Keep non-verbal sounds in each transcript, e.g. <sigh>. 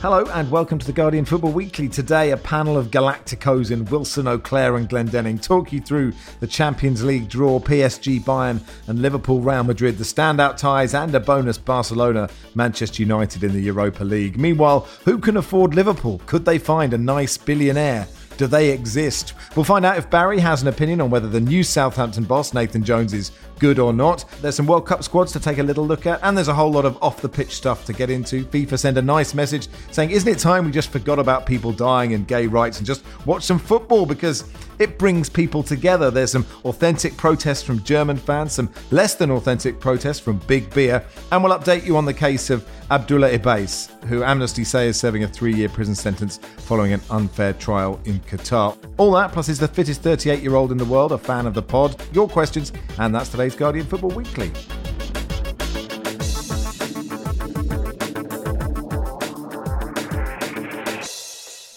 Hello and welcome to the Guardian Football Weekly. Today, a panel of Galacticos in Wilson, Auclair, and Glendenning talk you through the Champions League draw, PSG, Bayern, and Liverpool, Real Madrid, the standout ties, and a bonus Barcelona, Manchester United in the Europa League. Meanwhile, who can afford Liverpool? Could they find a nice billionaire? Do they exist? We'll find out if Barry has an opinion on whether the new Southampton boss, Nathan Jones, is good or not. There's some World Cup squads to take a little look at, and there's a whole lot of off the pitch stuff to get into. FIFA send a nice message saying, Isn't it time we just forgot about people dying and gay rights and just watch some football because it brings people together? There's some authentic protests from German fans, some less than authentic protests from Big Beer, and we'll update you on the case of Abdullah Ibais, who Amnesty say is serving a three year prison sentence following an unfair trial in Qatar. All that, plus is the fittest 38 year old in the world, a fan of the pod, your questions, and that's today's Guardian Football Weekly.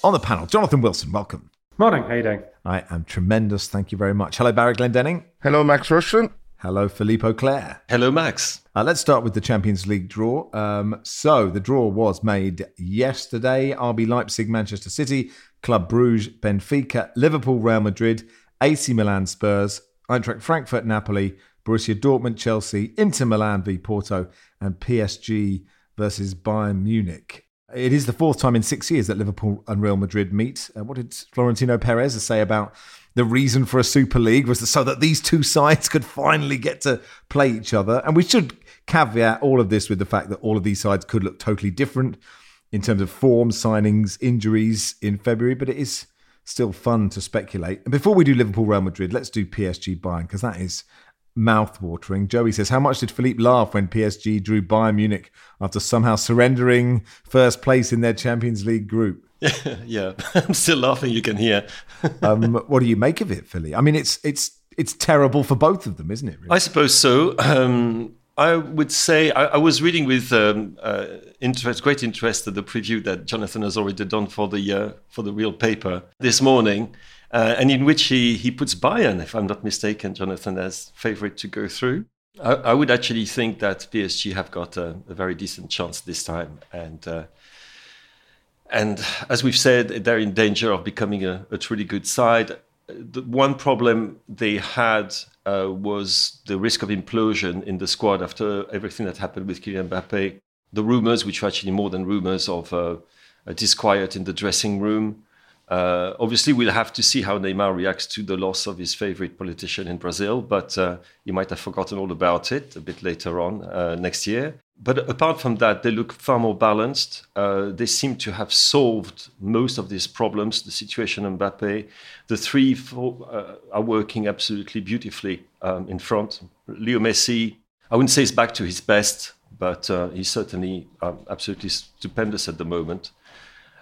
On the panel, Jonathan Wilson, welcome. Morning, how you doing? I am tremendous, thank you very much. Hello, Barry Glendenning. Hello, Max Rushden. Hello, Philippe Auclair. Hello, Max. Uh, let's start with the Champions League draw. Um, so the draw was made yesterday. RB Leipzig, Manchester City, Club Bruges, Benfica, Liverpool, Real Madrid, AC Milan, Spurs, Eintracht Frankfurt, Napoli, Borussia Dortmund, Chelsea, Inter Milan v Porto, and PSG versus Bayern Munich. It is the fourth time in six years that Liverpool and Real Madrid meet. Uh, what did Florentino Perez say about the reason for a Super League was so that these two sides could finally get to play each other? And we should caveat all of this with the fact that all of these sides could look totally different in terms of form, signings, injuries in February, but it is still fun to speculate. And before we do Liverpool Real Madrid, let's do PSG Bayern because that is mouth-watering. Joey says, "How much did Philippe laugh when PSG drew Bayern Munich after somehow surrendering first place in their Champions League group?" <laughs> yeah, <laughs> I'm still laughing. You can hear. <laughs> um, what do you make of it, Philly? I mean, it's it's it's terrible for both of them, isn't it? Really? I suppose so. Um, I would say I, I was reading with um, uh, interest, great interest, the preview that Jonathan has already done for the uh, for the real paper this morning, uh, and in which he he puts Bayern, if I'm not mistaken, Jonathan as favourite to go through. I, I, would actually think that PSG have got a, a very decent chance this time, and uh, and as we've said, they're in danger of becoming a, a truly good side. The one problem they had uh, was the risk of implosion in the squad after everything that happened with Kylian Mbappe. The rumors, which were actually more than rumors, of uh, a disquiet in the dressing room. Uh, obviously, we'll have to see how Neymar reacts to the loss of his favorite politician in Brazil, but uh, he might have forgotten all about it a bit later on uh, next year. But apart from that, they look far more balanced. Uh, they seem to have solved most of these problems. The situation on Mbappe, the three four, uh, are working absolutely beautifully um, in front. Leo Messi, I wouldn't say he's back to his best, but uh, he's certainly um, absolutely stupendous at the moment.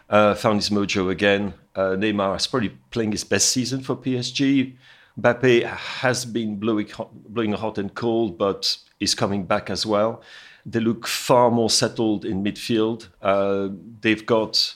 Uh, found his mojo again. Uh, Neymar is probably playing his best season for PSG. Mbappe has been blowing hot, blowing hot and cold, but is coming back as well. They look far more settled in midfield. Uh, they've got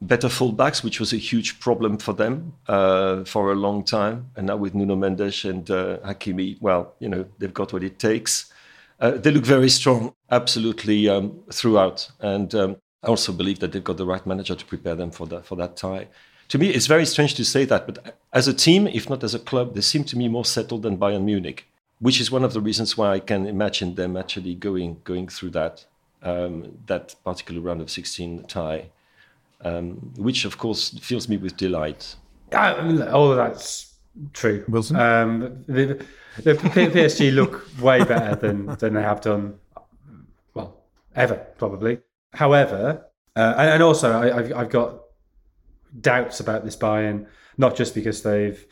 better fullbacks, which was a huge problem for them uh, for a long time. And now with Nuno Mendes and uh, Hakimi, well, you know, they've got what it takes. Uh, they look very strong, absolutely um, throughout. And um, I also believe that they've got the right manager to prepare them for that for that tie. To me, it's very strange to say that, but as a team, if not as a club, they seem to me more settled than Bayern Munich, which is one of the reasons why I can imagine them actually going going through that um, that particular round of 16 tie, um, which of course fills me with delight. I mean, all of that's true. Wilson, um, the, the PSG look way better than than they have done, well, ever probably. However, uh, and, also I, I've, I've got doubts about this Bayern, not just because they've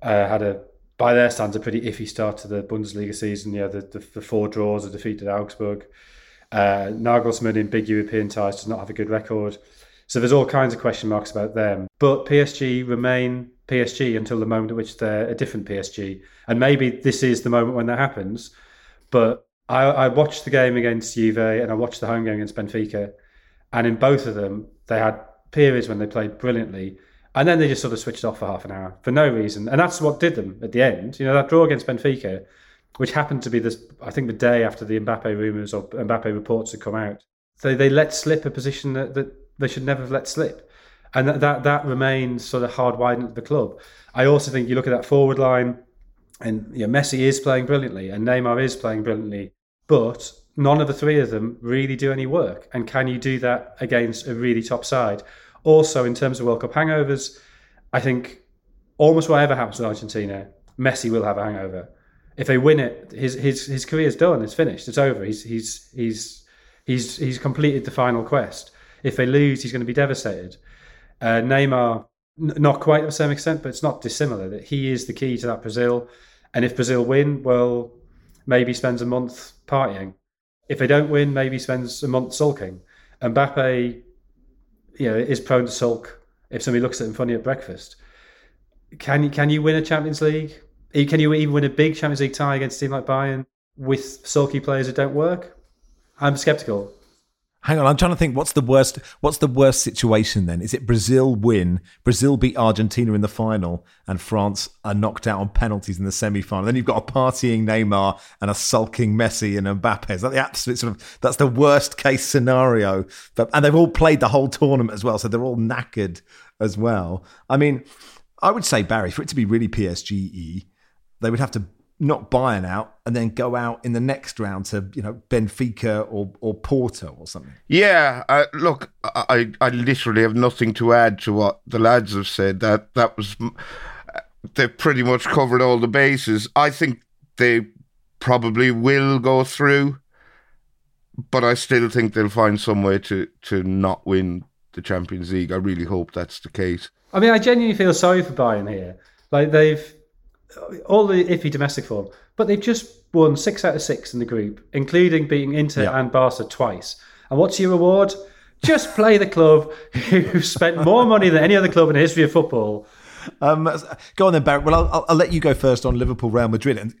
uh, had a by their standards, a pretty iffy start to the Bundesliga season. Yeah, the, the, the four draws, a defeat at Augsburg. Uh, Nagelsmann in big European ties does not have a good record. So there's all kinds of question marks about them. But PSG remain PSG until the moment at which they're a different PSG. And maybe this is the moment when that happens. But I, I watched the game against Juve and I watched the home game against Benfica. And in both of them, they had periods when they played brilliantly. And then they just sort of switched off for half an hour for no reason. And that's what did them at the end. You know, that draw against Benfica, which happened to be this, I think, the day after the Mbappe rumours or Mbappe reports had come out. They, they let slip a position that, that they should never have let slip. And that, that, that remains sort of hard widened at the club. I also think you look at that forward line, and you know, Messi is playing brilliantly, and Neymar is playing brilliantly, but none of the three of them really do any work. And can you do that against a really top side? Also, in terms of World Cup hangovers, I think almost whatever happens with Argentina, Messi will have a hangover. If they win it, his his his career's done. It's finished. It's over. He's he's he's he's he's completed the final quest. If they lose, he's going to be devastated. Uh, Neymar, n- not quite to the same extent, but it's not dissimilar. That he is the key to that Brazil. And if Brazil win, well, maybe spends a month partying. If they don't win, maybe spends a month sulking. Mbappe, you know, is prone to sulk if somebody looks at him funny at breakfast. Can you can you win a Champions League? Can you even win a big Champions League tie against a team like Bayern with sulky players that don't work? I'm skeptical. Hang on, I'm trying to think. What's the worst? What's the worst situation then? Is it Brazil win? Brazil beat Argentina in the final, and France are knocked out on penalties in the semi-final. Then you've got a partying Neymar and a sulking Messi and Mbappe. Is that the absolute sort of? That's the worst case scenario. But and they've all played the whole tournament as well, so they're all knackered as well. I mean, I would say Barry, for it to be really PSG, they would have to knock Bayern out and then go out in the next round to you know Benfica or or Porto or something. Yeah, uh, look, I I literally have nothing to add to what the lads have said. That that was they've pretty much covered all the bases. I think they probably will go through, but I still think they'll find some way to to not win the Champions League. I really hope that's the case. I mean, I genuinely feel sorry for Bayern here. Like they've all the iffy domestic form, but they've just won six out of six in the group, including beating Inter Yeah. and Barca twice. And what's your reward? Just play the club who spent more money than any other club in the history of football. Um, go on then, Barrett. Well, I'll, I'll, I'll let you go first on Liverpool, Real Madrid, and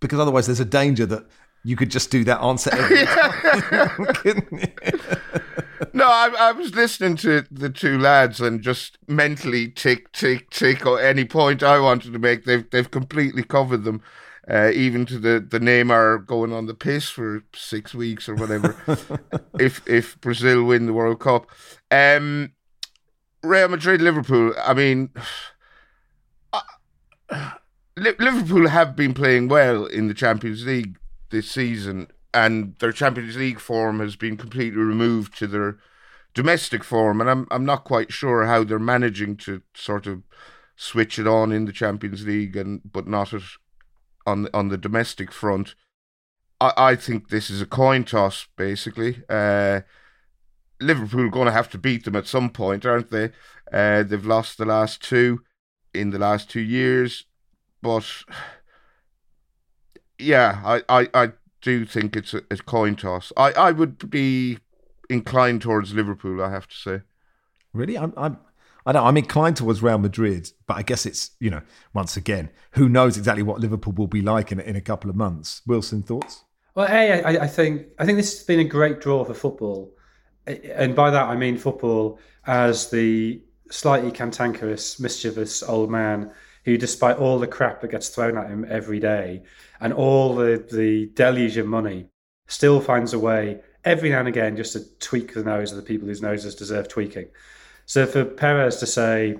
because otherwise there's a danger that you could just do that answer every <laughs> time, <laughs> couldn't you? No, I, I was listening to the two lads and just mentally tick, tick, tick. Or any point I wanted to make, they've they've completely covered them. Uh, even to the the Neymar going on the piss for six weeks or whatever. <laughs> if if Brazil win the World Cup, um, Real Madrid, Liverpool. I mean, <sighs> <sighs> Li- Liverpool have been playing well in the Champions League this season, and their Champions League form has been completely removed to their domestic form, and I'm I'm not quite sure how they're managing to sort of switch it on in the Champions League and but not at, on on the domestic front. I, I think this is a coin toss basically. Uh, Liverpool going to have to beat them at some point, aren't they? Uh, they've lost the last two in the last two years, but yeah, I, I, I do think it's a, a coin toss. I, I would be inclined towards Liverpool, I have to say. Really, I'm, I'm, I don't. I'm inclined towards Real Madrid, but I guess it's you know once again, who knows exactly what Liverpool will be like in a- in a couple of months. Wilson, thoughts? Well, a, I, I think I think this has been a great draw for football, and by that I mean football as the slightly cantankerous, mischievous old man who, despite all the crap that gets thrown at him every day and all the the deluge of money, still finds a way every now and again just to tweak the nose of the people whose noses deserve tweaking. So for Perez to say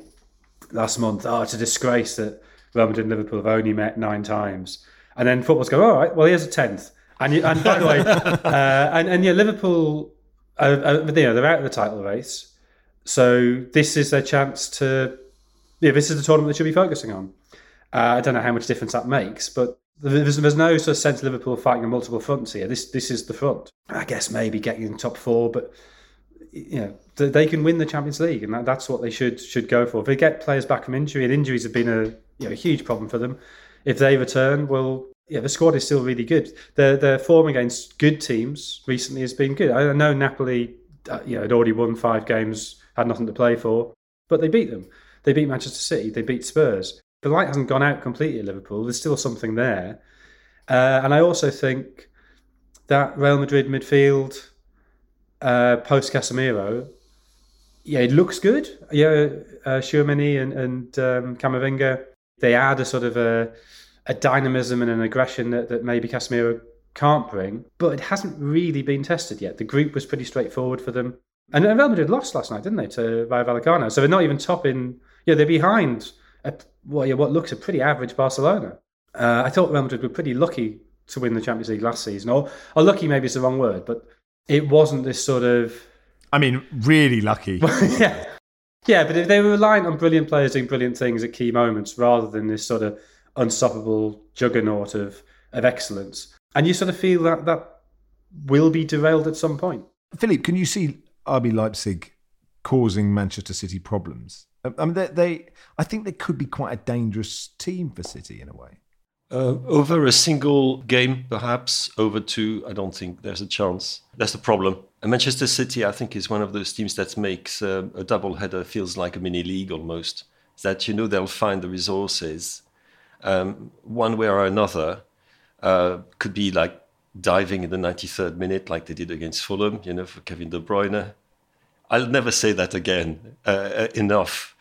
last month, oh, it's a disgrace that Real Madrid and Liverpool have only met nine times. And then football's go, all right, well, here's a tenth. And, you, and by the way, <laughs> uh, and, and yeah, Liverpool, uh, uh, you know, they're out of the title race. So this is their chance to, yeah, this is the tournament they should be focusing on. Uh, I don't know how much difference that makes, but There's, there's no sort of sense of Liverpool fighting on multiple fronts here. This this is the front. I guess maybe getting in top four, but you know they can win the Champions League, and that, that's what they should should go for. If they get players back from injury, and injuries have been a you know, a huge problem for them, if they return, well, yeah, the squad is still really good. Their their form against good teams recently has been good. I know Napoli, uh, you know, had already won five games, had nothing to play for, but they beat them. They beat Manchester City. They beat Spurs. The light hasn't gone out completely at Liverpool. There's still something there, uh, and I also think that Real Madrid midfield uh, post Casemiro, yeah, it looks good. Yeah, uh, Tchouameni and and um, Camavinga, they add a sort of a a dynamism and an aggression that, that maybe Casemiro can't bring, but it hasn't really been tested yet. The group was pretty straightforward for them. And Real Madrid lost last night, didn't they, to Rayo Vallecano? So they're not even topping. Yeah, they're behind a, well, yeah, what looks a pretty average Barcelona. Uh, I thought Real Madrid were pretty lucky to win the Champions League last season. Or, or lucky maybe is the wrong word, but it wasn't this sort of. I mean, really lucky. <laughs> yeah. Yeah, but if they were reliant on brilliant players doing brilliant things at key moments rather than this sort of unstoppable juggernaut of of excellence. And you sort of feel that that will be derailed at some point. Philippe, can you see RB Leipzig causing Manchester City problems? I mean, they, they I think they could be quite a dangerous team for City in a way. Uh, over a single game, perhaps over two, I don't think there's a chance. That's the problem. And Manchester City, I think, is one of those teams that makes uh, a double header feels like a mini league almost. That you know they'll find the resources um, one way or another. Uh, could be like diving in the 93rd minute, like they did against Fulham, you know, for Kevin De Bruyne. I'll never say that again uh, uh enough.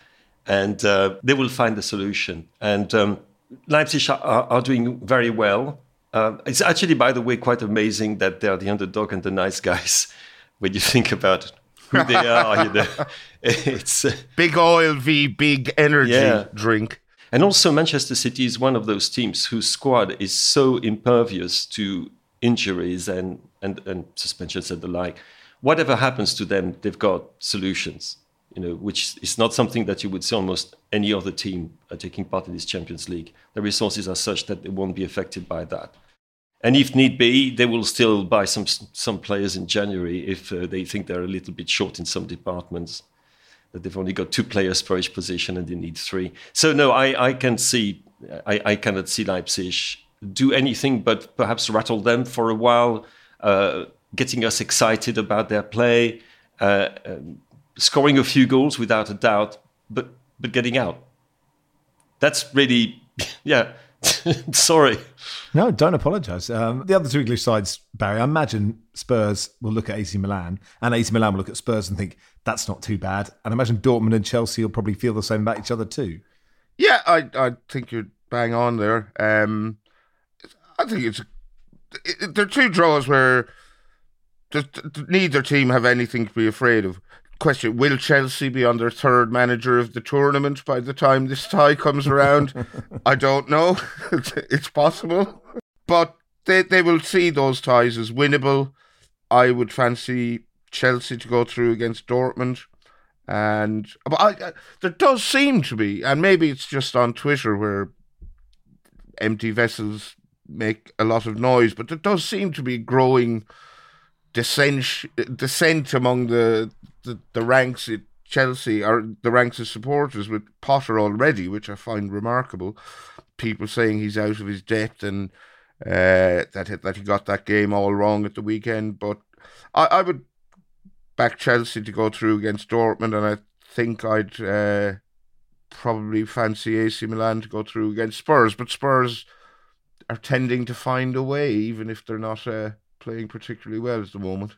And uh, they will find a solution. And um, Leipzig are, are, doing very well. Uh, it's actually, by the way, quite amazing that they're the underdog and the nice guys <laughs> when you think about who they <laughs> are. you know, <laughs> it's uh, big oil v big energy yeah. drink. And also, Manchester City is one of those teams whose squad is so impervious to injuries and, and, and suspensions and the like. Whatever happens to them, they've got solutions, you know, which is not something that you would see almost any other team uh, taking part in this Champions League. The resources are such that they won't be affected by that. And if need be, they will still buy some some players in January if uh, they think they're a little bit short in some departments that they've only got two players for each position and they need three. So no, I, I can see I, I cannot see Leipzig do anything but perhaps rattle them for a while, uh, getting us excited about their play, uh, um, scoring a few goals without a doubt, but but getting out. That's really <laughs> yeah. <laughs> Sorry. No, don't apologise. Um, the other two English sides, Barry, I imagine Spurs will look at AC Milan and AC Milan will look at Spurs and think, that's not too bad. And I imagine Dortmund and Chelsea will probably feel the same about each other too. Yeah, I I think you're bang on there. Um, I think it's it, there are two draws where neither team have anything to be afraid of. Question: Will Chelsea be on their third manager of the tournament by the time this tie comes around? <laughs> I don't know. <laughs> it's possible, but they they will see those ties as winnable. I would fancy Chelsea to go through against Dortmund. And but I, I, there does seem to be, and maybe it's just on Twitter where empty vessels make a lot of noise, but there does seem to be growing dissent, dissent among the, the, the ranks at Chelsea or the ranks of supporters with Potter already, which I find remarkable. People saying he's out of his depth and uh, that that he got that game all wrong at the weekend, but I, I would back Chelsea to go through against Dortmund, and I think I'd uh, probably fancy AC Milan to go through against Spurs. But Spurs are tending to find a way, even if they're not uh, playing particularly well at the moment.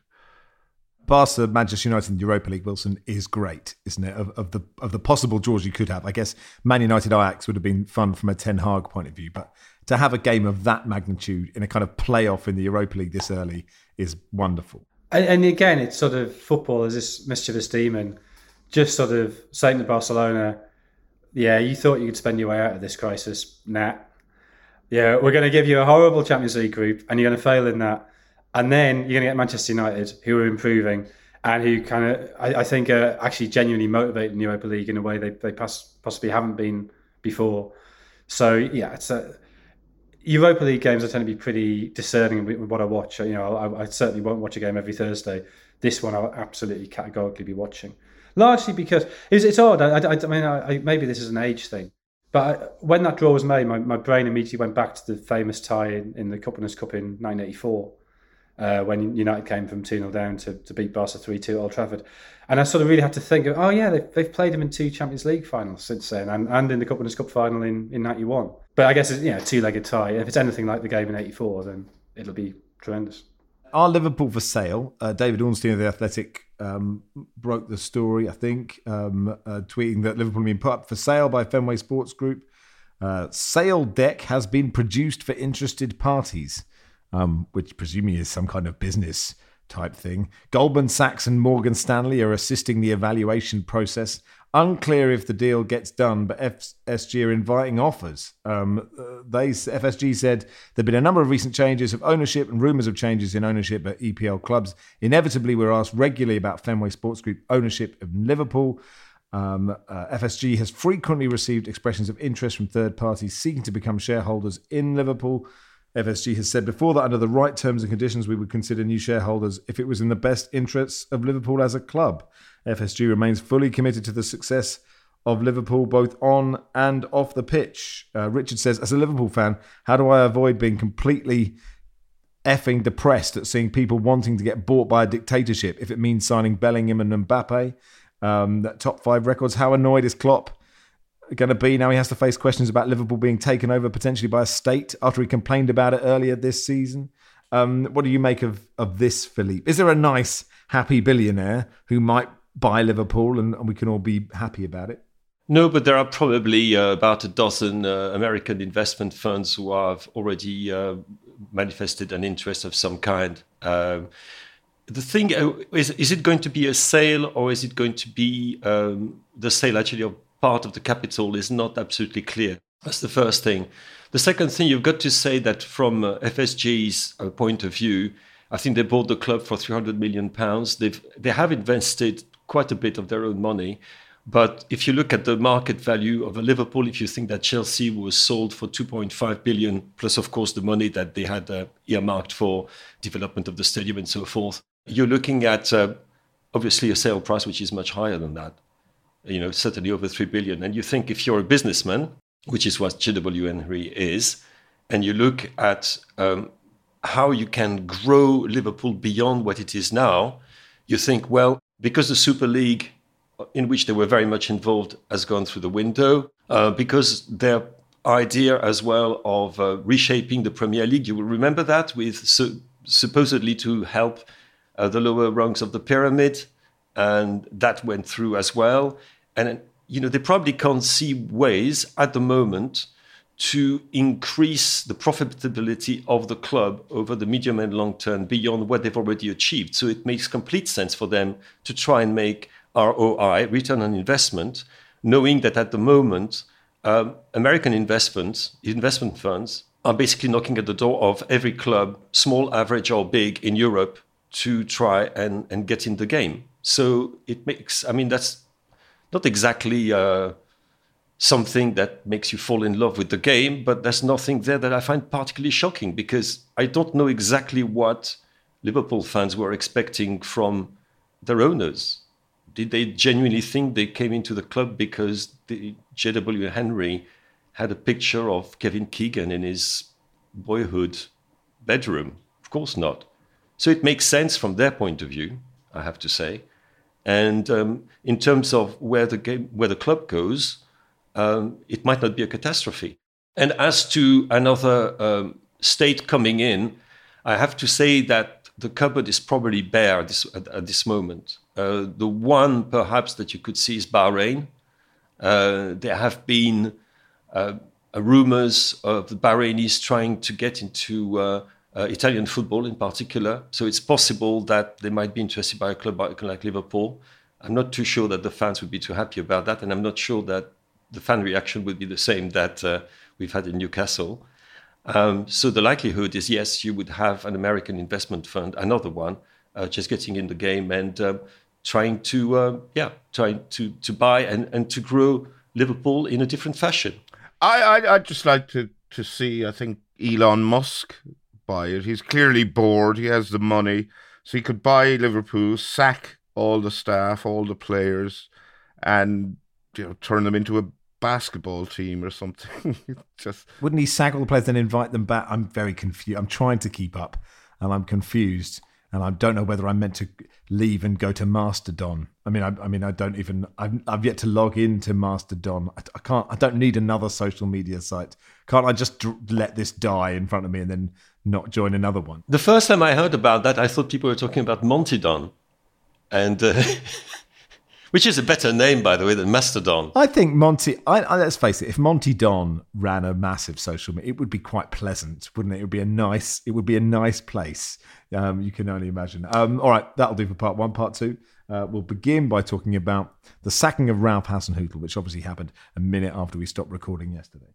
Barca, Manchester United the Europa League, Wilson is great, isn't it? Of, of the of the possible draws you could have, I guess Man United Ajax would have been fun from a Ten Hag point of view, but to have a game of that magnitude in a kind of playoff in the Europa League this early is wonderful. And, and again, it's sort of football as this mischievous demon, just sort of saying to Barcelona, "Yeah, you thought you could spend your way out of this crisis. Nah, yeah, we're going to give you a horrible Champions League group, and you're going to fail in that, and then you're going to get Manchester United, who are improving." And who kind of, I, I think, are actually genuinely motivated in the Europa League in a way they, they possibly haven't been before. So yeah, it's a, Europa League games, I tend to be pretty discerning with what I watch. You know, I, I, certainly won't watch a game every Thursday. This one, I'll absolutely categorically be watching. Largely because it's, it's odd. I, I, I mean, I, maybe this is an age thing, but when that draw was made, my, my brain immediately went back to the famous tie in, in the Cup Winners' Cup in 1984 uh, when United came from 2 0 down to, to beat Barca 3 2 at Old Trafford. And I sort of really had to think of, oh, yeah, they've, they've played him in two Champions League finals since then and, and in the Cup Winners' Cup final in, in 91. But I guess it's, you know, two legged tie. If it's anything like the game in 84, then it'll be tremendous. Are Liverpool for sale? Uh, David Ornstein of The Athletic um, broke the story, I think, um, uh, tweeting that Liverpool have been put up for sale by Fenway Sports Group. Uh, sale deck has been produced for interested parties um, which presumably is some kind of business type thing. Goldman Sachs and Morgan Stanley are assisting the evaluation process. Unclear if the deal gets done, but FSG are inviting offers. Um, uh, they FSG said there've been a number of recent changes of ownership and rumours of changes in ownership at EPL clubs. Inevitably, we're asked regularly about Fenway Sports Group ownership of Liverpool. Um, uh, FSG has frequently received expressions of interest from third parties seeking to become shareholders in Liverpool. FSG has said before that under the right terms and conditions, we would consider new shareholders if it was in the best interests of Liverpool as a club. FSG remains fully committed to the success of Liverpool both on and off the pitch. Uh, Richard says, as a Liverpool fan, how do I avoid being completely effing depressed at seeing people wanting to get bought by a dictatorship if it means signing Bellingham and Mbappe? Um, that top five records. How annoyed is Klopp going to be now he has to face questions about Liverpool being taken over potentially by a state after he complained about it earlier this season. Um, what do you make of, of this, Philippe? Is there a nice, happy billionaire who might buy Liverpool and, and we can all be happy about it? No, but there are probably uh, about a dozen uh, American investment funds who have already uh, manifested an interest of some kind. Um, the thing uh, is, is it going to be a sale or is it going to be um, the sale actually of part of the capital is not absolutely clear. That's the first thing. The second thing, you've got to say that from uh, FSG's uh, point of view, I think they bought the club for 300 million pounds. They've they have invested quite a bit of their own money. But if you look at the market value of a Liverpool, if you think that Chelsea was sold for 2.5 billion, plus of course the money that they had uh, earmarked for development of the stadium and so forth, you're looking at uh, obviously a sale price which is much higher than that you know, certainly over 3 billion. And you think if you're a businessman, which is what JW Henry is, and you look at um, how you can grow Liverpool beyond what it is now, you think, well, because the Super League, in which they were very much involved, has gone through the window, uh, because their idea as well of uh, reshaping the Premier League, you will remember that, with su- supposedly to help uh, the lower rungs of the pyramid, and that went through as well and you know they probably can't see ways at the moment to increase the profitability of the club over the medium and long term beyond what they've already achieved. So it makes complete sense for them to try and make ROI, return on investment, knowing that at the moment, um, American investments, investment funds are basically knocking at the door of every club, small, average, or big, in Europe to try and, and get in the game. So it makes, I mean, that's not exactly uh, something that makes you fall in love with the game, but there's nothing there that I find particularly shocking because I don't know exactly what Liverpool fans were expecting from their owners. Did they genuinely think they came into the club because the J.W. Henry had a picture of Kevin Keegan in his boyhood bedroom? Of course not. So it makes sense from their point of view, I have to say. And um, in terms of where the game, where the club goes, um, it might not be a catastrophe. And as to another um, state coming in, I have to say that the cupboard is probably bare this, at, at, this moment. Uh, the one perhaps that you could see is Bahrain. Uh, there have been uh, rumors of the Bahrainis trying to get into uh, Italian football in particular. So it's possible that they might be interested by a club like Liverpool. I'm not too sure that the fans would be too happy about that, and I'm not sure that the fan reaction would be the same that uh, we've had in Newcastle. Um, so the likelihood is yes, you would have an American investment fund, another one, uh, just getting in the game and um, trying to uh, yeah, trying to to buy and, and to grow Liverpool in a different fashion. I I I'd just like to to see. I think Elon Musk buy it. He's clearly bored. He has the money. So he could buy Liverpool, sack all the staff, all the players, and you know, turn them into a basketball team or something. <laughs> Just wouldn't he sack all the players and invite them back? I'm very confused. I'm trying to keep up, and I'm confused, and I don't know whether I'm meant to leave and go to Mastodon. I mean, I, I mean, I don't even. I've, I've, yet to log into Mastodon. I, I, can't. I don't need another social media site. Can't I just let this die in front of me and then not join another one? The first time I heard about that, I thought people were talking about Monty Don, and. Uh, <laughs> Which is a better name, by the way, than Mastodon. I think Monty. I, I, let's face it. If Monty Don ran a massive social media, it would be quite pleasant, wouldn't it? It would be a nice. It would be a nice place. Um, you can only imagine. Um, all right, that'll do for part one. Part two. Uh, we'll begin by talking about the sacking of Ralph Hasenhüttl, which obviously happened a minute after we stopped recording yesterday.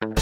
Welcome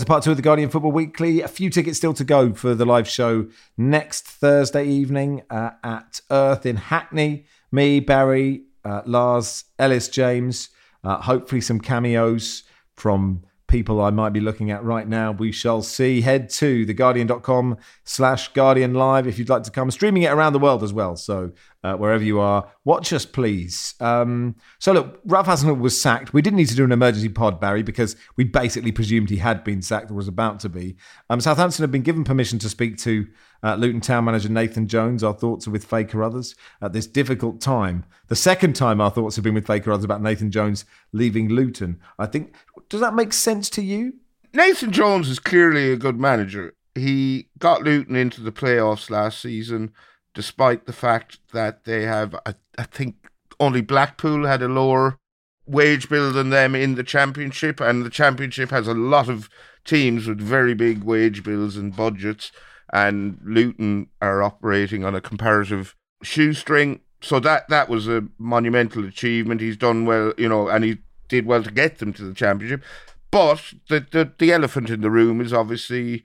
to part two of the Guardian Football Weekly. A few tickets still to go for the live show next Thursday evening uh, at Earth in Hackney. Me, Barry, uh, Lars, Ellis James, uh, hopefully some cameos from people I might be looking at right now. We shall see. Head to theguardian.com slash Guardian Live if you'd like to come. Streaming it around the world as well. So uh, wherever you are, watch us, please. Um, so look, Ralph Hasenhüttl was sacked. We didn't need to do an emergency pod, Barry, because we basically presumed he had been sacked or was about to be. Um, Southampton have been given permission to speak to uh, Luton Town manager Nathan Jones. Our thoughts are with Faye Carruthers at this difficult time. The second time our thoughts have been with Faye Carruthers about Nathan Jones leaving Luton. I think, does that make sense to you? Nathan Jones is clearly a good manager. He got Luton into the playoffs last season, despite the fact that they have, I, I think, only Blackpool had a lower wage bill than them in the championship, and the championship has a lot of teams with very big wage bills and budgets and Luton are operating on a comparative shoestring. So that that was a monumental achievement. He's done well, you know, and he did well to get them to the championship. But the the, the elephant in the room is obviously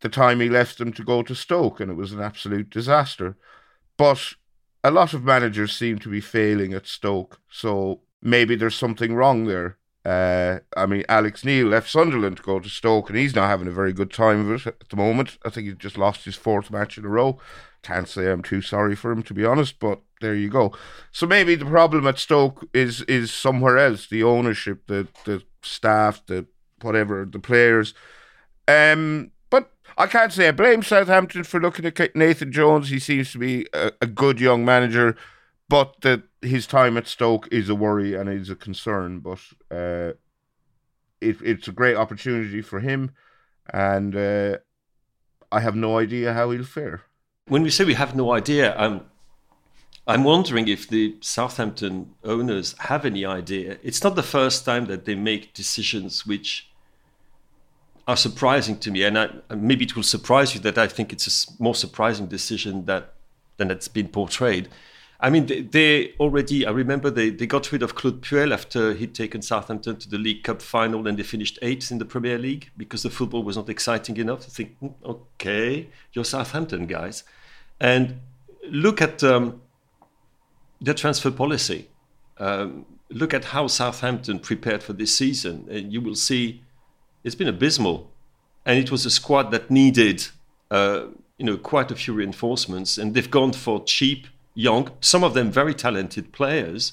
the time he left them to go to Stoke, and it was an absolute disaster. But a lot of managers seem to be failing at Stoke, so maybe there's something wrong there. Uh, I mean, Alex Neil left Sunderland to go to Stoke, and he's not having a very good time of it at the moment. I think he's just lost his fourth match in a row. Can't say I'm too sorry for him, to be honest, but there you go. So maybe the problem at Stoke is is somewhere else: the ownership, the the staff, the whatever, the players. Um, but I can't say I blame Southampton for looking at Nathan Jones. He seems to be a, a good young manager but that his time at Stoke is a worry and is a concern. But uh, it, it's a great opportunity for him, and uh, I have no idea how he'll fare. When we say we have no idea, I'm I'm wondering if the Southampton owners have any idea. It's not the first time that they make decisions which are surprising to me, and I, maybe it will surprise you that I think it's a more surprising decision that than it's been portrayed. I mean, they, they, already, I remember they, they got rid of Claude Puel after he'd taken Southampton to the League Cup final and they finished eighth in the Premier League because the football was not exciting enough. to think, hmm, okay, you're Southampton guys. And look at um, their transfer policy. Um, look at how Southampton prepared for this season, and you will see it's been abysmal. And it was a squad that needed, uh, you know, quite a few reinforcements, and they've gone for cheap young, some of them very talented players,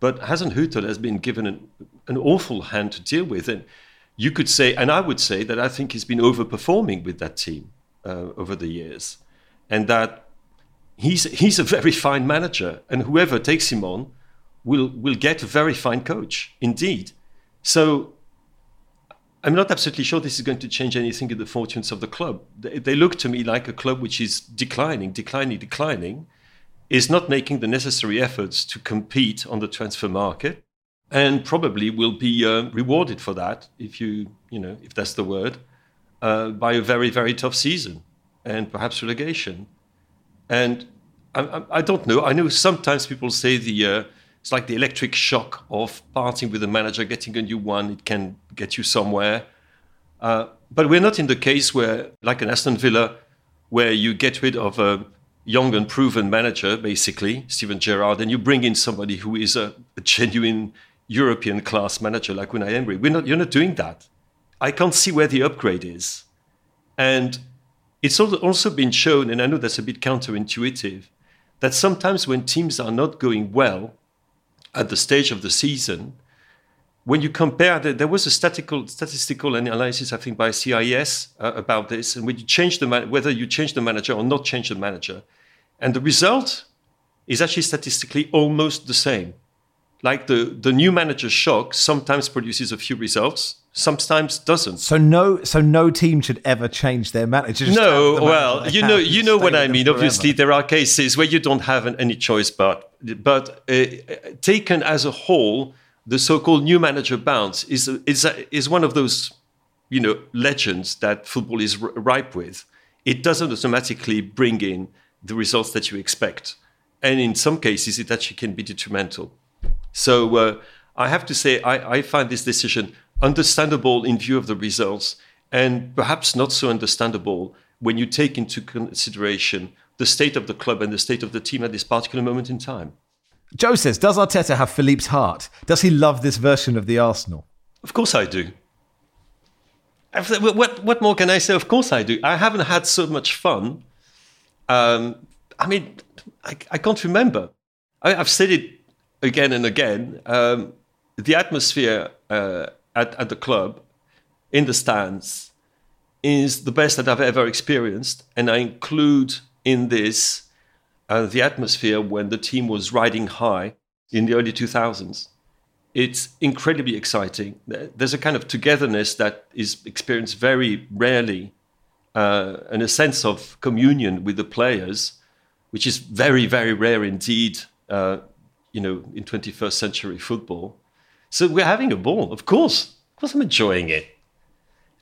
but Hasenhüttl has been given an, an awful hand to deal with. And you could say, and I would say that I think he's been overperforming with that team uh, over the years, and that he's he's a very fine manager, and whoever takes him on will will get a very fine coach indeed. So I'm not absolutely sure this is going to change anything in the fortunes of the club. They, they look to me like a club which is declining, declining, declining, is not making the necessary efforts to compete on the transfer market, and probably will be uh, rewarded for that if you, you know, if that's the word, uh, by a very, very tough season and perhaps relegation. And I, I, don't know. I know sometimes people say the uh, it's like the electric shock of parting with a manager, getting a new one. It can get you somewhere. Uh, but we're not in the case where, like an Aston Villa, where you get rid of a young and proven manager, basically, Steven Gerrard, and you bring in somebody who is a, a genuine European class manager like Unai Emery. We're not, you're not doing that. I can't see where the upgrade is. And it's also been shown, and I know that's a bit counterintuitive, that sometimes when teams are not going well, at the stage of the season, when you compare, the, there was a statistical, statistical analysis, I think, by CIS uh, about this, and when you change the man- whether you change the manager or not change the manager, and the result is actually statistically almost the same. Like the, the new manager shock sometimes produces a few results, sometimes doesn't. So no, so no team should ever change their manager. no, well, you know, you know what I mean. Obviously, there are cases where you don't have an, any choice, but but uh, taken as a whole, the so-called new manager bounce is is is one of those you know legends that football is ripe with. It doesn't automatically bring in the results that you expect, and in some cases, it actually can be detrimental. So. Uh, I have to say, I, I find this decision understandable in view of the results, and perhaps not so understandable when you take into consideration the state of the club and the state of the team at this particular moment in time. Joe says, Does Arteta have Philippe's heart? Does he love this version of the Arsenal? Of course I do. What, what more can I say? Of course I do. I haven't had so much fun. Um, I mean, I, I, can't remember. I, have said it again and again. Um, the atmosphere uh, at, at the club in the stands is the best that I've ever experienced. And I include in this uh, the atmosphere when the team was riding high in the early 2000s. It's incredibly exciting. There's a kind of togetherness that is experienced very rarely, uh, and a sense of communion with the players, which is very, very rare indeed, uh, you know, in 21st century football. So we're having a ball, of course. Of course, I'm enjoying it.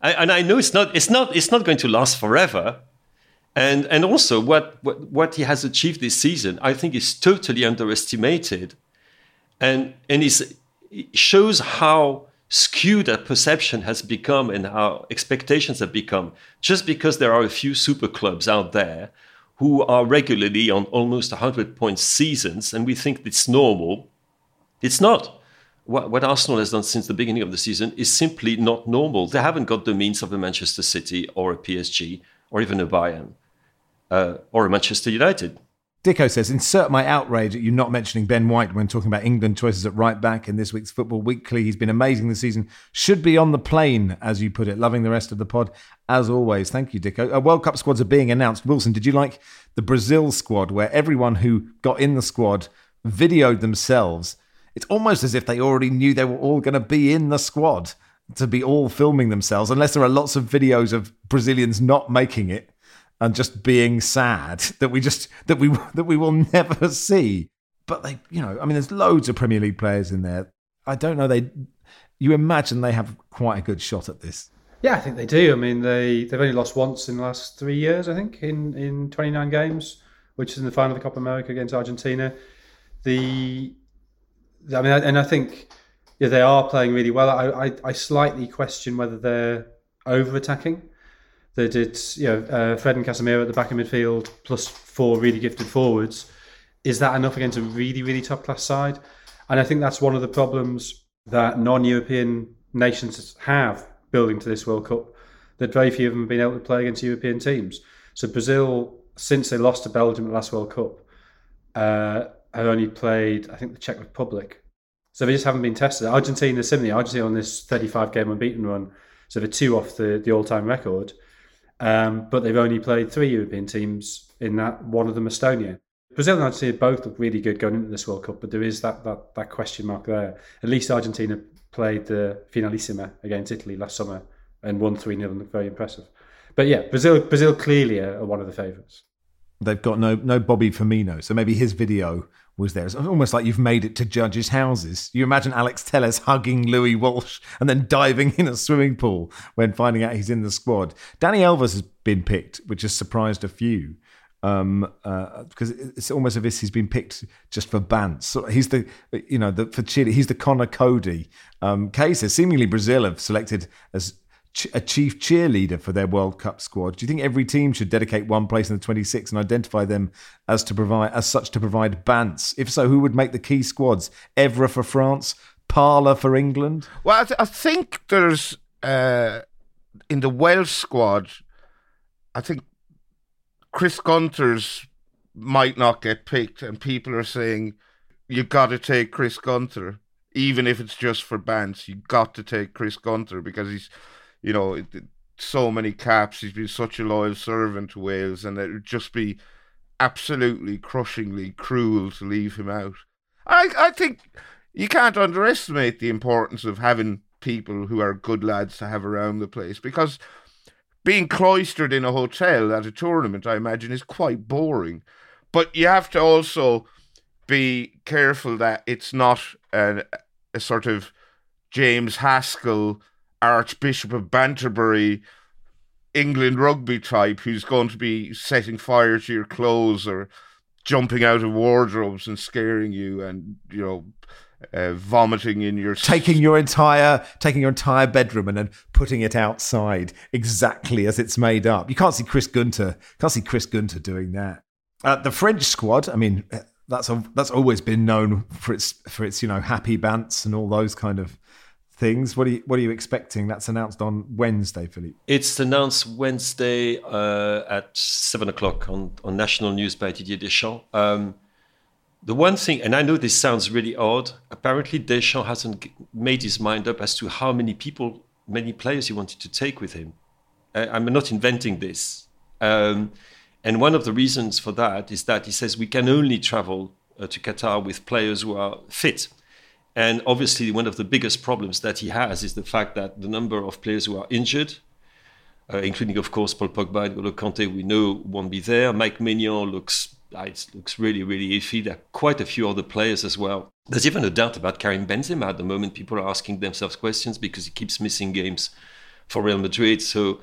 I, and I know it's not, it's not, it's not going to last forever. And and also what, what what he has achieved this season, I think, is totally underestimated, and and is shows how skewed that perception has become and how expectations have become. Just because there are a few super clubs out there who are regularly on almost 100 point seasons, and we think it's normal, it's not what, what Arsenal has done since the beginning of the season is simply not normal. They haven't got the means of a Manchester City or a PSG or even a Bayern uh, or a Manchester United. Dicko says, insert my outrage at you not mentioning Ben White when talking about England choices at right back in this week's Football Weekly. He's been amazing this season. Should be on the plane, as you put it. Loving the rest of the pod, as always. Thank you, Dicko. Uh, World Cup squads are being announced. Wilson, did you like the Brazil squad where everyone who got in the squad videoed themselves it's almost as if they already knew they were all going to be in the squad to be all filming themselves, unless there are lots of videos of Brazilians not making it and just being sad that we just that we <laughs> that we will never see. But they, you know, I mean, there's loads of Premier League players in there. I don't know. They, you imagine they have quite a good shot at this. Yeah, I think they do. I mean, they they've only lost once in the last three years. I think in in 29 games, which is in the final of the Copa America against Argentina. The I mean, and I think yeah, they are playing really well. I, I, I slightly question whether they're over attacking. They did, you know, uh, Fred and Casemiro at the back of midfield plus four really gifted forwards. Is that enough against a really, really top class side? And I think that's one of the problems that non European nations have building to this World Cup. That very few of them have been able to play against European teams. So Brazil, since they lost to Belgium at the last World Cup, uh, have only played, I think, the Czech Republic. So they just haven't been tested. Argentina, similarly, Argentina on this 35 game unbeaten run, so they're two off the, the all time record. Um, but they've only played three European teams in that, one of them Estonia. Brazil and Argentina both look really good going into this World Cup, but there is that, that, that question mark there. At least Argentina played the finalissima against Italy last summer and won 3 0 and looked very impressive. But yeah, Brazil Brazil clearly are one of the favourites. They've got no no Bobby Firmino, so maybe his video was there. It's almost like you've made it to judges' houses. You imagine Alex Telles hugging Louis Walsh and then diving in a swimming pool when finding out he's in the squad. Dani Alves has been picked, which has surprised a few. Um, uh, because it's almost as if he's been picked just for bants. So he's the, you know, the, for Chile, he's the Conor Coady. um, cases. Seemingly, Brazil have selected as a chief cheerleader for their World Cup squad. Do you think every team should dedicate one place in the 26 and identify them as to provide as such to provide bants? If so, who would make the key squads? Evra for France, Parla for England. Well, I, th- I think there's uh, in the Welsh squad. I think Chris Gunter's might not get picked, and people are saying you got to take Chris Gunter, even if it's just for bants. You got to take Chris Gunter because he's you know, so many caps. He's been such a loyal servant to Wales, and it would just be absolutely crushingly cruel to leave him out. I I think you can't underestimate the importance of having people who are good lads to have around the place because being cloistered in a hotel at a tournament, I imagine, is quite boring. But you have to also be careful that it's not a, a sort of James Haskell Archbishop of Banterbury England rugby type who's going to be setting fire to your clothes or jumping out of wardrobes and scaring you and you know uh, vomiting in your taking your entire taking your entire bedroom and then putting it outside exactly as it's made up. You can't see Chris Gunter can't see Chris Gunter doing that. Uh, the French squad, I mean, that's a, that's always been known for its for its you know happy bants and all those kind of things. What are you What are you expecting? That's announced on Wednesday, Philippe. It's announced Wednesday uh, at seven o'clock on on national news by Didier Deschamps. Um, the one thing, and I know this sounds really odd. Apparently, Deschamps hasn't made his mind up as to how many people, many players he wanted to take with him. I, I'm not inventing this. Um, and one of the reasons for that is that he says we can only travel uh, to Qatar with players who are fit. And obviously, one of the biggest problems that he has is the fact that the number of players who are injured, uh, including, of course, Paul Pogba and N'Golo Kante, we know won't be there. Mike Maignan looks uh, looks really, really iffy. There are quite a few other players as well. There's even a doubt about Karim Benzema at the moment. People are asking themselves questions because he keeps missing games for Real Madrid. So,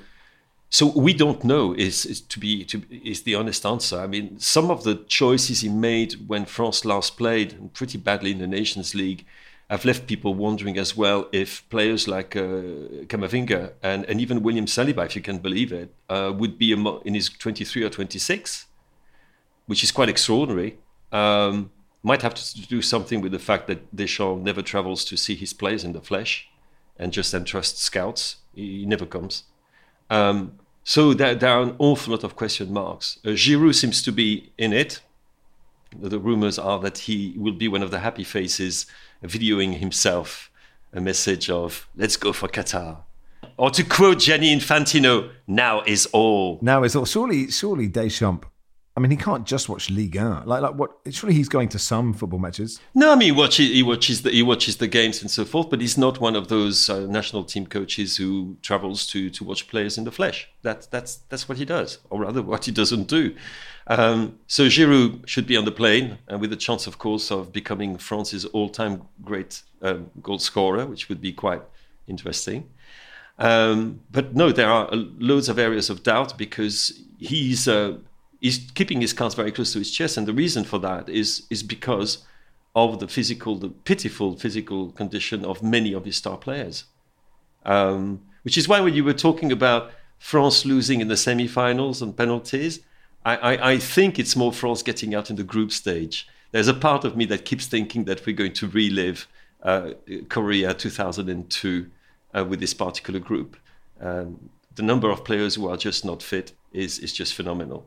so we don't know. Is, is to be to, is the honest answer. I mean, some of the choices he made when France last played pretty badly in the Nations League have left people wondering as well if players like uh, Camavinga and, and even William Saliba, if you can believe it, uh, would be in his 23 or 26, which is quite extraordinary. Um, might have to do something with the fact that Deschamps never travels to see his players in the flesh and just entrusts scouts. He never comes. Um, so there, there, are an awful lot of question marks. Uh, Giroud seems to be in it. The rumors are that he will be one of the happy faces videoing himself a message of "Let's go for Qatar," or to quote Gianni Infantino, "Now is all." Now is all. Surely, surely Deschamps. I mean, he can't just watch Ligue 1. Like, like what? Surely he's going to some football matches. No, I mean, he watches, he watches the he watches the games and so forth. But he's not one of those uh, national team coaches who travels to to watch players in the flesh. That's that's that's what he does, or rather, what he doesn't do. Um, so Giroud should be on the plane, and with the chance, of course, of becoming France's all-time great um, goal scorer, which would be quite interesting. Um, but no, there are loads of areas of doubt because he's uh, he's keeping his cards very close to his chest, and the reason for that is is because of the physical, the pitiful physical condition of many of his star players. Um, which is why when you were talking about France losing in the semi-finals and penalties, I, I, I think it's more France getting out in the group stage. There's a part of me that keeps thinking that we're going to relive uh, Korea 2002 uh, with this particular group. Um, the number of players who are just not fit is, is just phenomenal.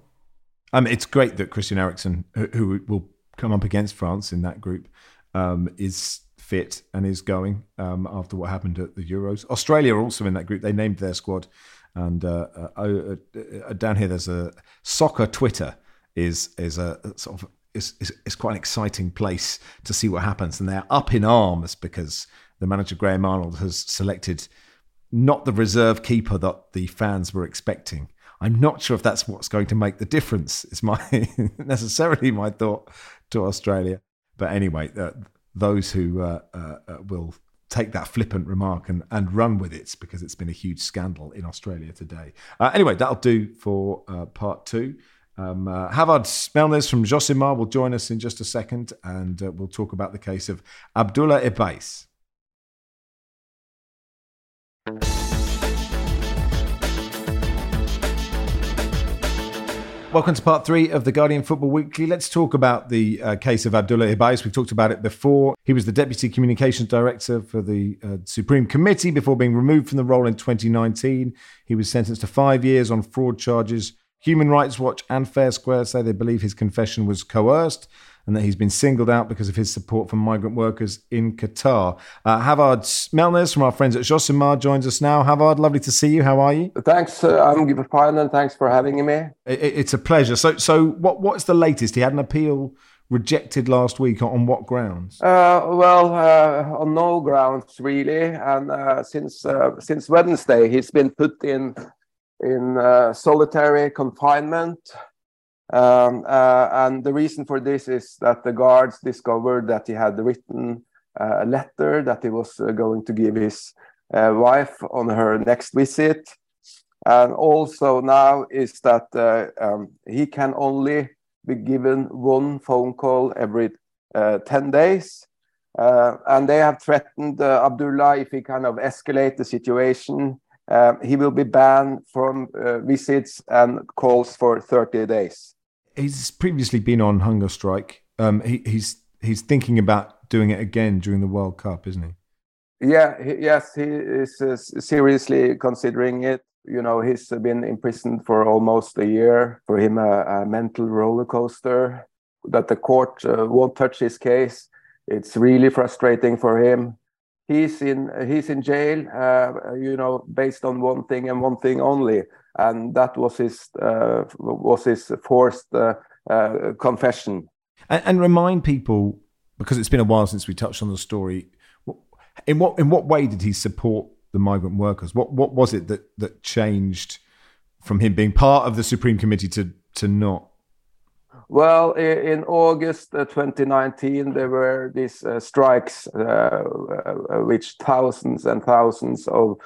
Um, it's great that Christian Eriksen, who, who will come up against France in that group, um, is fit and is going um, after what happened at the Euros. Australia are also in that group. They named their squad and uh, uh, uh, uh, down here, there's a soccer Twitter is is a sort of is, is, is quite an exciting place to see what happens, and they're up in arms because the manager Graham Arnold has selected not the reserve keeper that the fans were expecting. I'm not sure if that's what's going to make the difference. Is my <laughs> necessarily my thought to Australia. But anyway, uh, those who uh, uh, uh, will take that flippant remark and, and run with it because it's been a huge scandal in Australia today. Uh, anyway, that'll do for uh, part two. Um, uh, Havard Melnes from Josimar will join us in just a second and we'll talk about the case of Abdullah Ibais. Welcome to part three of the Guardian Football Weekly. Let's talk about the uh, case of Abdullah Ibais. We've talked about it before. He was the Deputy Communications Director for the uh, Supreme Committee before being removed from the role in 2019. He was sentenced to five years on fraud charges. Human Rights Watch and Fair Square say they believe his confession was coerced and that he's been singled out because of his support for migrant workers in Qatar. Uh, Havard Melnes from our friends at Josimar joins us now. Havard, lovely to see you. How are you? Thanks, uh, I'm fine, and thanks for having me. It, it's a pleasure. So, so what, what's the latest? He had an appeal rejected last week. On what grounds? Uh, well, uh, on no grounds really, and uh, since uh, since Wednesday, he's been put in in uh, solitary confinement um, uh, and the reason for this is that the guards discovered that he had written uh, a letter that he was uh, going to give his uh, wife on her next visit. And also now is that uh, um, he can only be given one phone call every uh, 10 days. and they have threatened Abdullah if he kind of escalate the situation, he will be banned from visits and calls for 30 days he's previously been on hunger strike. Um, he, he's he's thinking about doing it again during the World Cup, isn't he? Yeah, he, yes, he is uh, seriously considering it. You know, he's been imprisoned for almost a year. For him, a, a mental roller coaster. That the court uh, won't touch his case. It's really frustrating for him. He's in he's in jail. Uh, you know, based on one thing and one thing only and that was his uh, was his forced uh, uh, confession. And, and, remind people because it's been a while since we touched on the story. In what in what way did he support the migrant workers? What what was it that that changed from him being part of the Supreme Committee to to not? Well, in August uh, 2019, there were these uh, strikes, uh, uh, which thousands and thousands of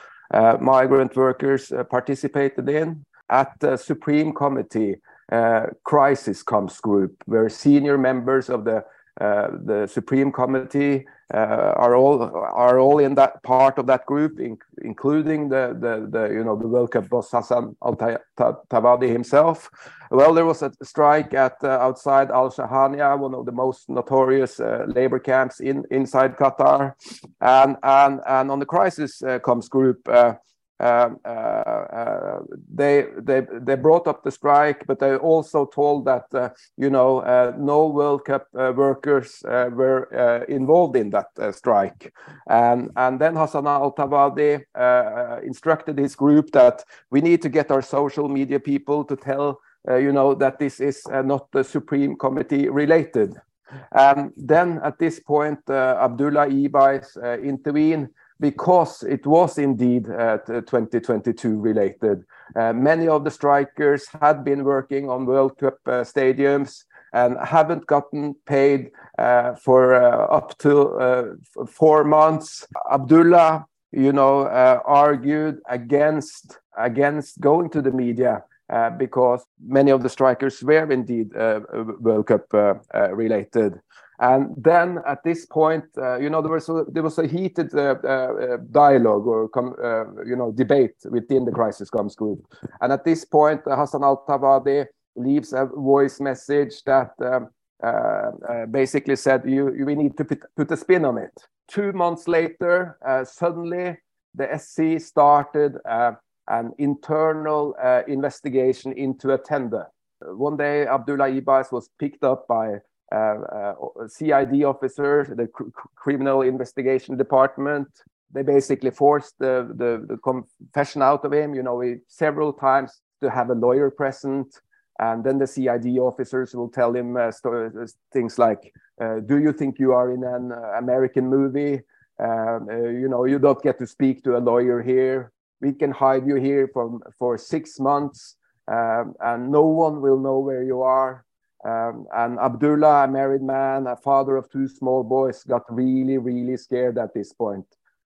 migrant workers uh, participated in. At the Supreme Committee, uh, crisis comms group, where senior members of the uh, the Supreme Committee uh, are all are all in that part of that group, in, including the, the, the you know the World Cup boss Hassan Al Thawadi himself. Well, there was a strike at uh, outside Al Shahania, one of the most notorious uh, labor camps in inside Qatar, and and and on the crisis uh, comms group. Um, uh, uh, they they they brought up the strike, but they also told that uh, you know uh, no World Cup uh, workers were involved in that strike, and and then Hassan Al Thawadi instructed his group that we need to get our social media people to tell you know that this is not the Supreme Committee related. And then at this point, Abdullah Ibais intervened because it was indeed uh, 2022 related. Uh, many of the strikers had been working on World Cup uh, stadiums and haven't gotten paid uh, for uh, up to uh, four months. Abdullah, you know, argued against against going to the media. because many of the strikers were indeed World Cup related. And then at this point, uh, you know, there was a, there was a heated uh, uh, dialogue or uh, you know debate within the crisis comms group. And at this point, uh, Hassan Al Thawadi leaves a voice message that um, uh, basically said, "You, you, we need to put, put a spin on it." Two months later, suddenly the SC started an internal investigation into a tender. One day, Abdullah Ibais was picked up by uh, uh, CID officer, the cr criminal investigation department. They basically forced the, the, the, confession out of him, you know, several times to have a lawyer present. And then the CID officers will tell him uh, things like, uh, Do you think you are in an uh, American movie? Um, uh, you know, you don't get to speak to a lawyer here. We can hide you here for, for six months um, and no one will know where you are. Um, and Abdullah, a married man, a father of two small boys, got really, really scared at this point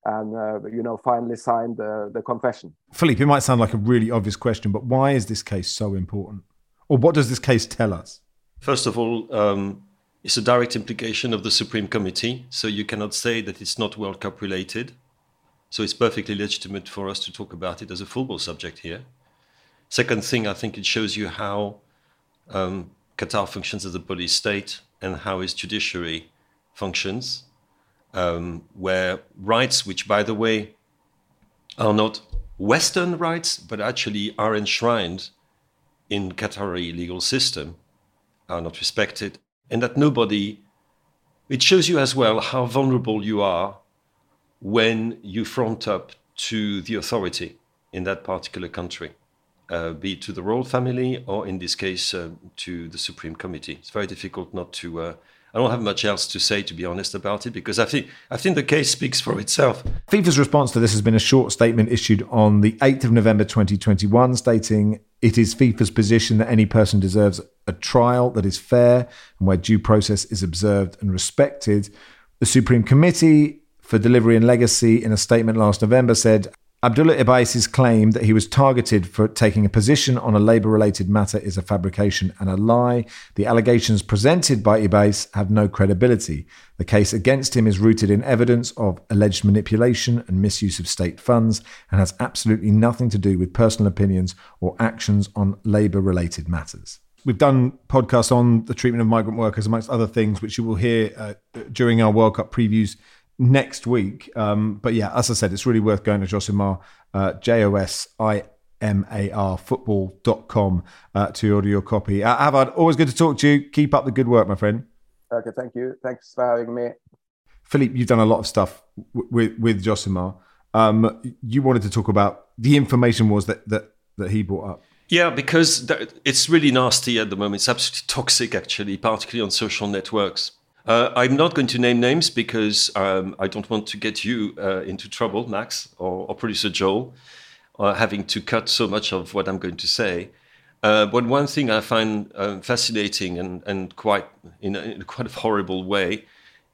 and uh, you know finally signed the, the confession. Philippe, it might sound like a really obvious question, but why is this case so important, or what does this case tell us? First of all, um, it's a direct implication of the Supreme Committee, so you cannot say that it's not World Cup related. So it's perfectly legitimate for us to talk about it as a football subject here. Second thing, I think it shows you how um, Qatar functions as a police state and how its judiciary functions, um, where rights, which by the way are not Western rights, but actually are enshrined in Qatari legal system, are not respected, and that nobody. It shows you as well how vulnerable you are when you front up to the authority in that particular country uh, be to the royal family or in this case uh, to the Supreme Committee. It's very difficult not to. Uh, I don't have much else to say, to be honest, about it because I think I think the case speaks for itself. FIFA's response to this has been a short statement issued on the 8th of November 2021, stating it is FIFA's position that any person deserves a trial that is fair and where due process is observed and respected. The Supreme Committee for Delivery and Legacy, in a statement last November, said Abdullah Ibais's claim that he was targeted for taking a position on a Labour related matter is a fabrication and a lie. The allegations presented by Ibais have no credibility. The case against him is rooted in evidence of alleged manipulation and misuse of state funds and has absolutely nothing to do with personal opinions or actions on Labour related matters. We've done podcasts on the treatment of migrant workers, amongst other things, which you will hear uh, during our World Cup previews next week. Um, but yeah, as I said, it's really worth going to Josimar, uh, J O S I M A R football.com uh, to order your copy. Uh, Havard, always good to talk to you. Keep up the good work, my friend. Okay, thank you. Thanks for having me. Philippe, you've done a lot of stuff w- with with Josimar. Um, you wanted to talk about the information was that that that he brought up. Yeah, because it's really nasty at the moment. It's absolutely toxic, actually, particularly on social networks. Uh, I'm not going to name names because um, I don't want to get you uh, into trouble, Max, or, or producer Joel, uh, having to cut so much of what I'm going to say. Uh, but one thing I find um, fascinating and, and quite in a, in a quite a <laughs> horrible way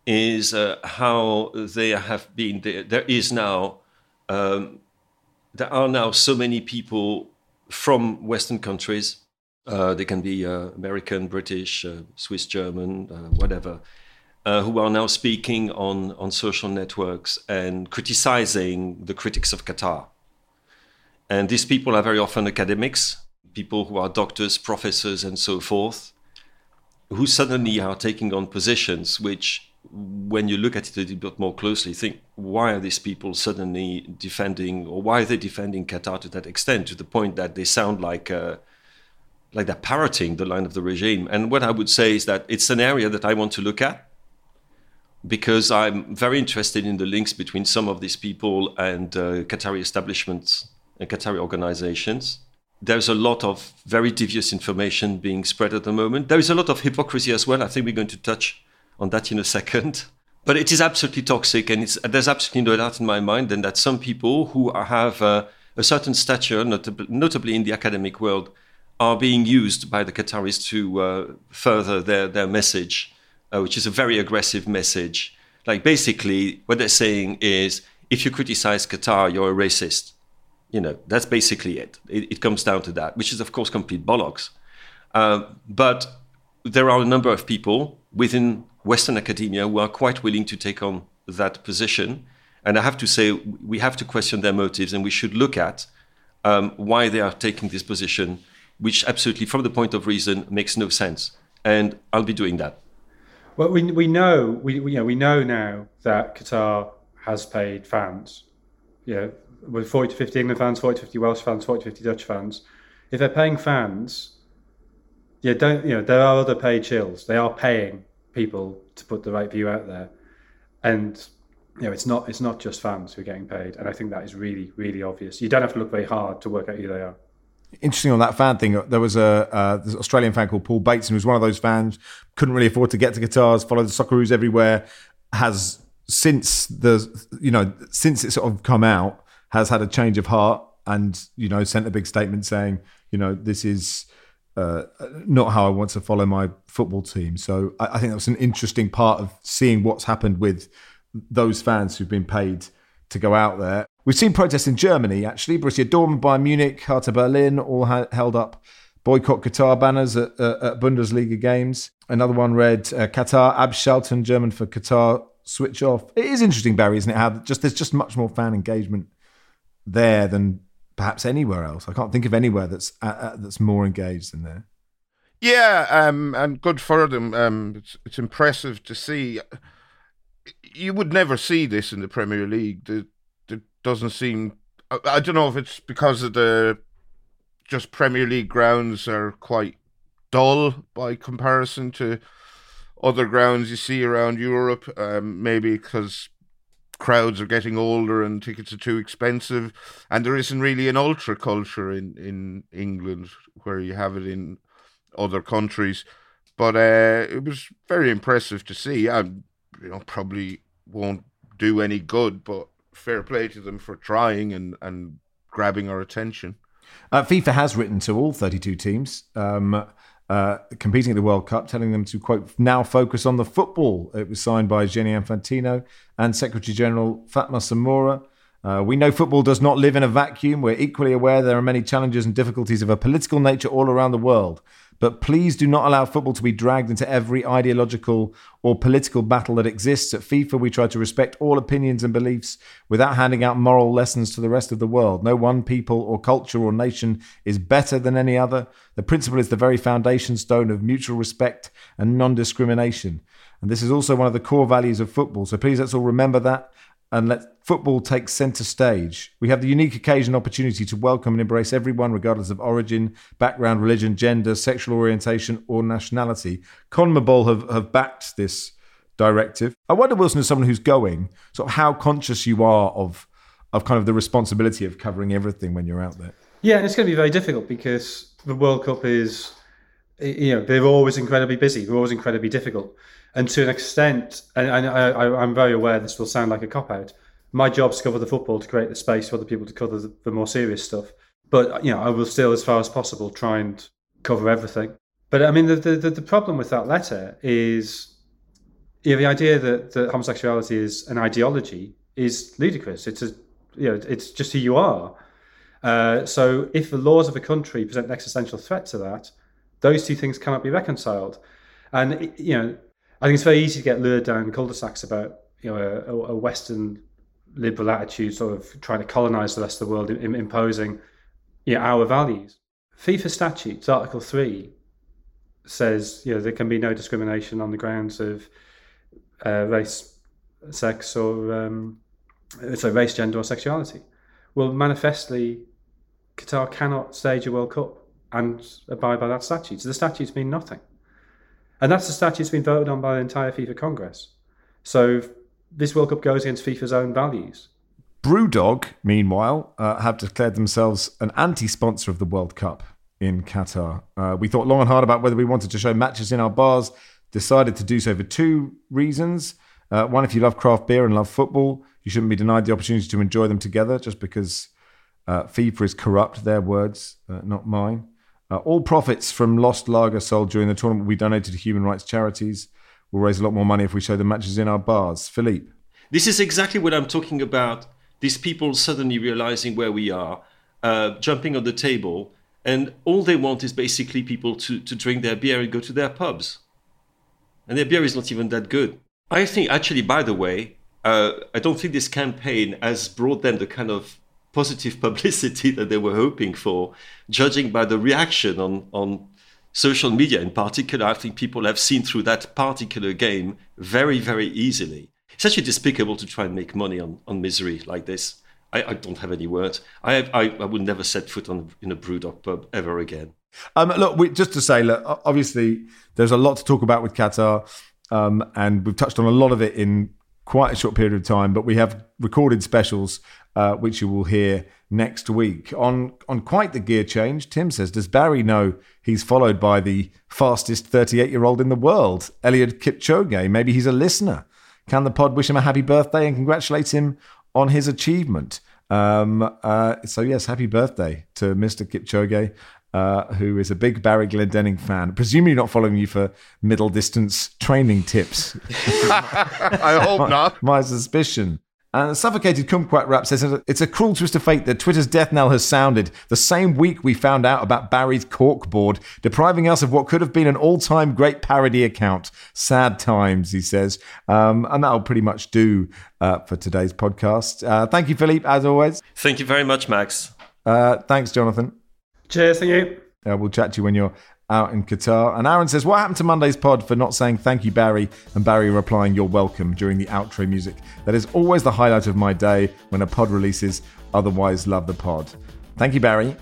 is uh, how they have been. There, there is now um, there are now so many people from Western countries. Uh, they can be American, British, Swiss, German, whatever uh, who are now speaking on, on social networks and criticizing the critics of Qatar. And these people are very often academics, people who are doctors, professors, and so forth, who suddenly are taking on positions which, when you look at it a little bit more closely, think why are these people suddenly defending, or why are they defending Qatar to that extent, to the point that they sound like. Uh, like they're parroting the line of the regime. And what I would say is that it's an area that I want to look at because I'm very interested in the links between some of these people and uh, Qatari establishments and Qatari organizations. There's a lot of very devious information being spread at the moment. There is a lot of hypocrisy as well. I think we're going to touch on that in a second. <laughs> But it is absolutely toxic, and there's absolutely no doubt in my mind then that some people who have uh, a certain stature, notably, in the academic world, are being used by the Qataris to uh, further their, their message uh, which is a very aggressive message. Like basically, what they're saying is, if you criticize Qatar, you're a racist. You know, that's basically it. It, it comes down to that, which is of course complete bollocks. Uh, but there are a number of people within Western academia who are quite willing to take on that position. And I have to say, we have to question their motives and we should look at um, why they are taking this position, which absolutely, from the point of reason, makes no sense. And I'll be doing that. Well, we we know we, we you know we know now that Qatar has paid fans. Know, with forty to fifty England fans, forty to fifty Welsh fans, forty to fifty Dutch fans. If they're paying fans, yeah, don't you know there are other paid chills. They are paying people to put the right view out there, and you know it's not it's not just fans who are getting paid. And I think that is really really obvious. You don't have to look very hard to work out who they are interesting on that fan thing. There was a uh, this Australian fan called Paul Bateson, who was one of those fans couldn't really afford to get to Qatar, followed the Socceroos everywhere, has since the you know since it sort of come out has had a change of heart and you know sent a big statement saying you know this is uh, not how I want to follow my football team. So I, I think was an interesting part of seeing what's happened with those fans who've been paid to go out there. We've seen protests in Germany, actually. Borussia Dortmund, Bayern Munich, Hertha Berlin all ha- held up boycott Qatar banners at, uh, at, Bundesliga games. Another one read uh, Qatar abschalten, German for Qatar switch off. It is interesting, Barry, isn't it? How just there's just much more fan engagement there than perhaps anywhere else. I can't think of anywhere that's uh, uh, that's more engaged than there. Yeah, um, and good for them. Um, it's, it's impressive to see. You would never see this in the Premier League. There doesn't seem. I, I don't know if it's because of the just Premier League grounds are quite dull by comparison to other grounds you see around Europe. Um, maybe because crowds are getting older and tickets are too expensive, and there isn't really an ultra culture in in England where you have it in other countries. But uh, it was very impressive to see. I, you know, probably won't do any good, but fair play to them for trying and and grabbing our attention. Uh, FIFA has written to all 32 teams. Um, uh, competing at the World Cup, telling them to, quote, now focus on the football. It was signed by Gianni Infantino and Secretary General Fatma Samoura. Uh, we know football does not live in a vacuum. We're equally aware there are many challenges and difficulties of a political nature all around the world. But please do not allow football to be dragged into every ideological or political battle that exists. At FIFA, we try to respect all opinions and beliefs without handing out moral lessons to the rest of the world. No one people or culture or nation is better than any other. The principle is the very foundation stone of mutual respect and non discrimination. And this is also one of the core values of football. So please let's all remember that and let football takes centre stage. We have the unique occasion opportunity to welcome and embrace everyone, regardless of origin, background, religion, gender, sexual orientation, or nationality. CONMEBOL have, have backed this directive. I wonder, Wilson, as someone who's going, sort of how conscious you are of of kind of the responsibility of covering everything when you're out there. Yeah, and it's going to be very difficult because the World Cup is, you know, they're always incredibly busy. They're always incredibly difficult and to an extent, and, I, am very aware this will sound like a cop out. My job is to cover the football to create the space for other people to cover the, the more serious stuff. But you know, I will still, as far as possible, try and cover everything. But I mean, the the, the problem with that letter is, you know, the idea that, that homosexuality is an ideology is ludicrous. It's a, you know, it's just who you are. Uh, so if the laws of a country present an existential threat to that, those two things cannot be reconciled. And you know, I think it's very easy to get lured down cul-de-sacs about you know a, a Western liberal attitude, sort of trying to colonize the rest of the world, in, imposing you know, our values. FIFA statutes, Article Three, says you know there can be no discrimination on the grounds of uh, race, sex, or um, so race, gender, or sexuality. Well, manifestly, Qatar cannot stage a World Cup and abide by that statute. So the statutes mean nothing. And that's the statute that's been voted on by the entire FIFA Congress. So this World Cup goes against FIFA's own values. Brewdog, meanwhile, uh, have declared themselves an anti sponsor of the World Cup in Qatar. Uh, we thought long and hard about whether we wanted to show matches in our bars, decided to do so for two reasons. Uh, one, if you love craft beer and love football, you shouldn't be denied the opportunity to enjoy them together just because uh, FIFA is corrupt, their words, uh, not mine. Uh, all profits from lost lager sold during the tournament be donated to human rights charities. We'll raise a lot more money if we show the matches in our bars. Philippe. This is exactly what I'm talking about. These people suddenly realizing where we are, uh, jumping on the table, and all they want is basically people to, to drink their beer and go to their pubs. And their beer is not even that good. I think, actually, by the way, uh, I don't think this campaign has brought them the kind of positive <laughs> publicity that they were hoping for, judging by the reaction on, on social media in particular. I think people have seen through that particular game very, very easily. It's actually despicable to try and make money on, on misery like this. I, I don't have any words. I, have, I, I would never set foot on in a Brewdog pub ever again. Um, look, we, just to say, look, obviously there's a lot to talk about with Qatar, um, and we've touched on a lot of it in quite a short period of time. But we have recorded specials uh, which you will hear next week. On on quite the gear change, Tim says, does Barry know he's followed by the fastest 38 year old in the world, Eliud Kipchoge? Maybe he's a listener. Can the pod wish him a happy birthday and congratulate him on his achievement? Um, uh, so, yes, happy birthday to Mr. Kipchoge. Uh, who is a big Barry Glendenning fan, presumably not following you for middle distance training tips. <laughs> I hope not. My suspicion. And Suffocated Kumquat Rap says it's a cruel twist of fate that Twitter's death knell has sounded the same week we found out about Barry's corkboard, depriving us of what could have been an all time great parody account. Sad times, he says. Um, and that'll pretty much do uh, for today's podcast. Uh, thank you, Philippe, as always. Thank you very much, Max. Uh, thanks, Jonathan. Cheers, thank you. Uh, we'll chat to you when you're out in Qatar. And Aaron says, What happened to Monday's pod for not saying thank you, Barry? And Barry replying, You're welcome during the outro music. That is always the highlight of my day when a pod releases. Otherwise, love the pod. Thank you, Barry.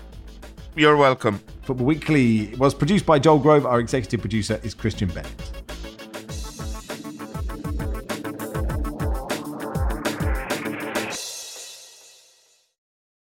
You're welcome. Football Weekly was produced by Joel Grove. Our executive producer is Christian Bennett.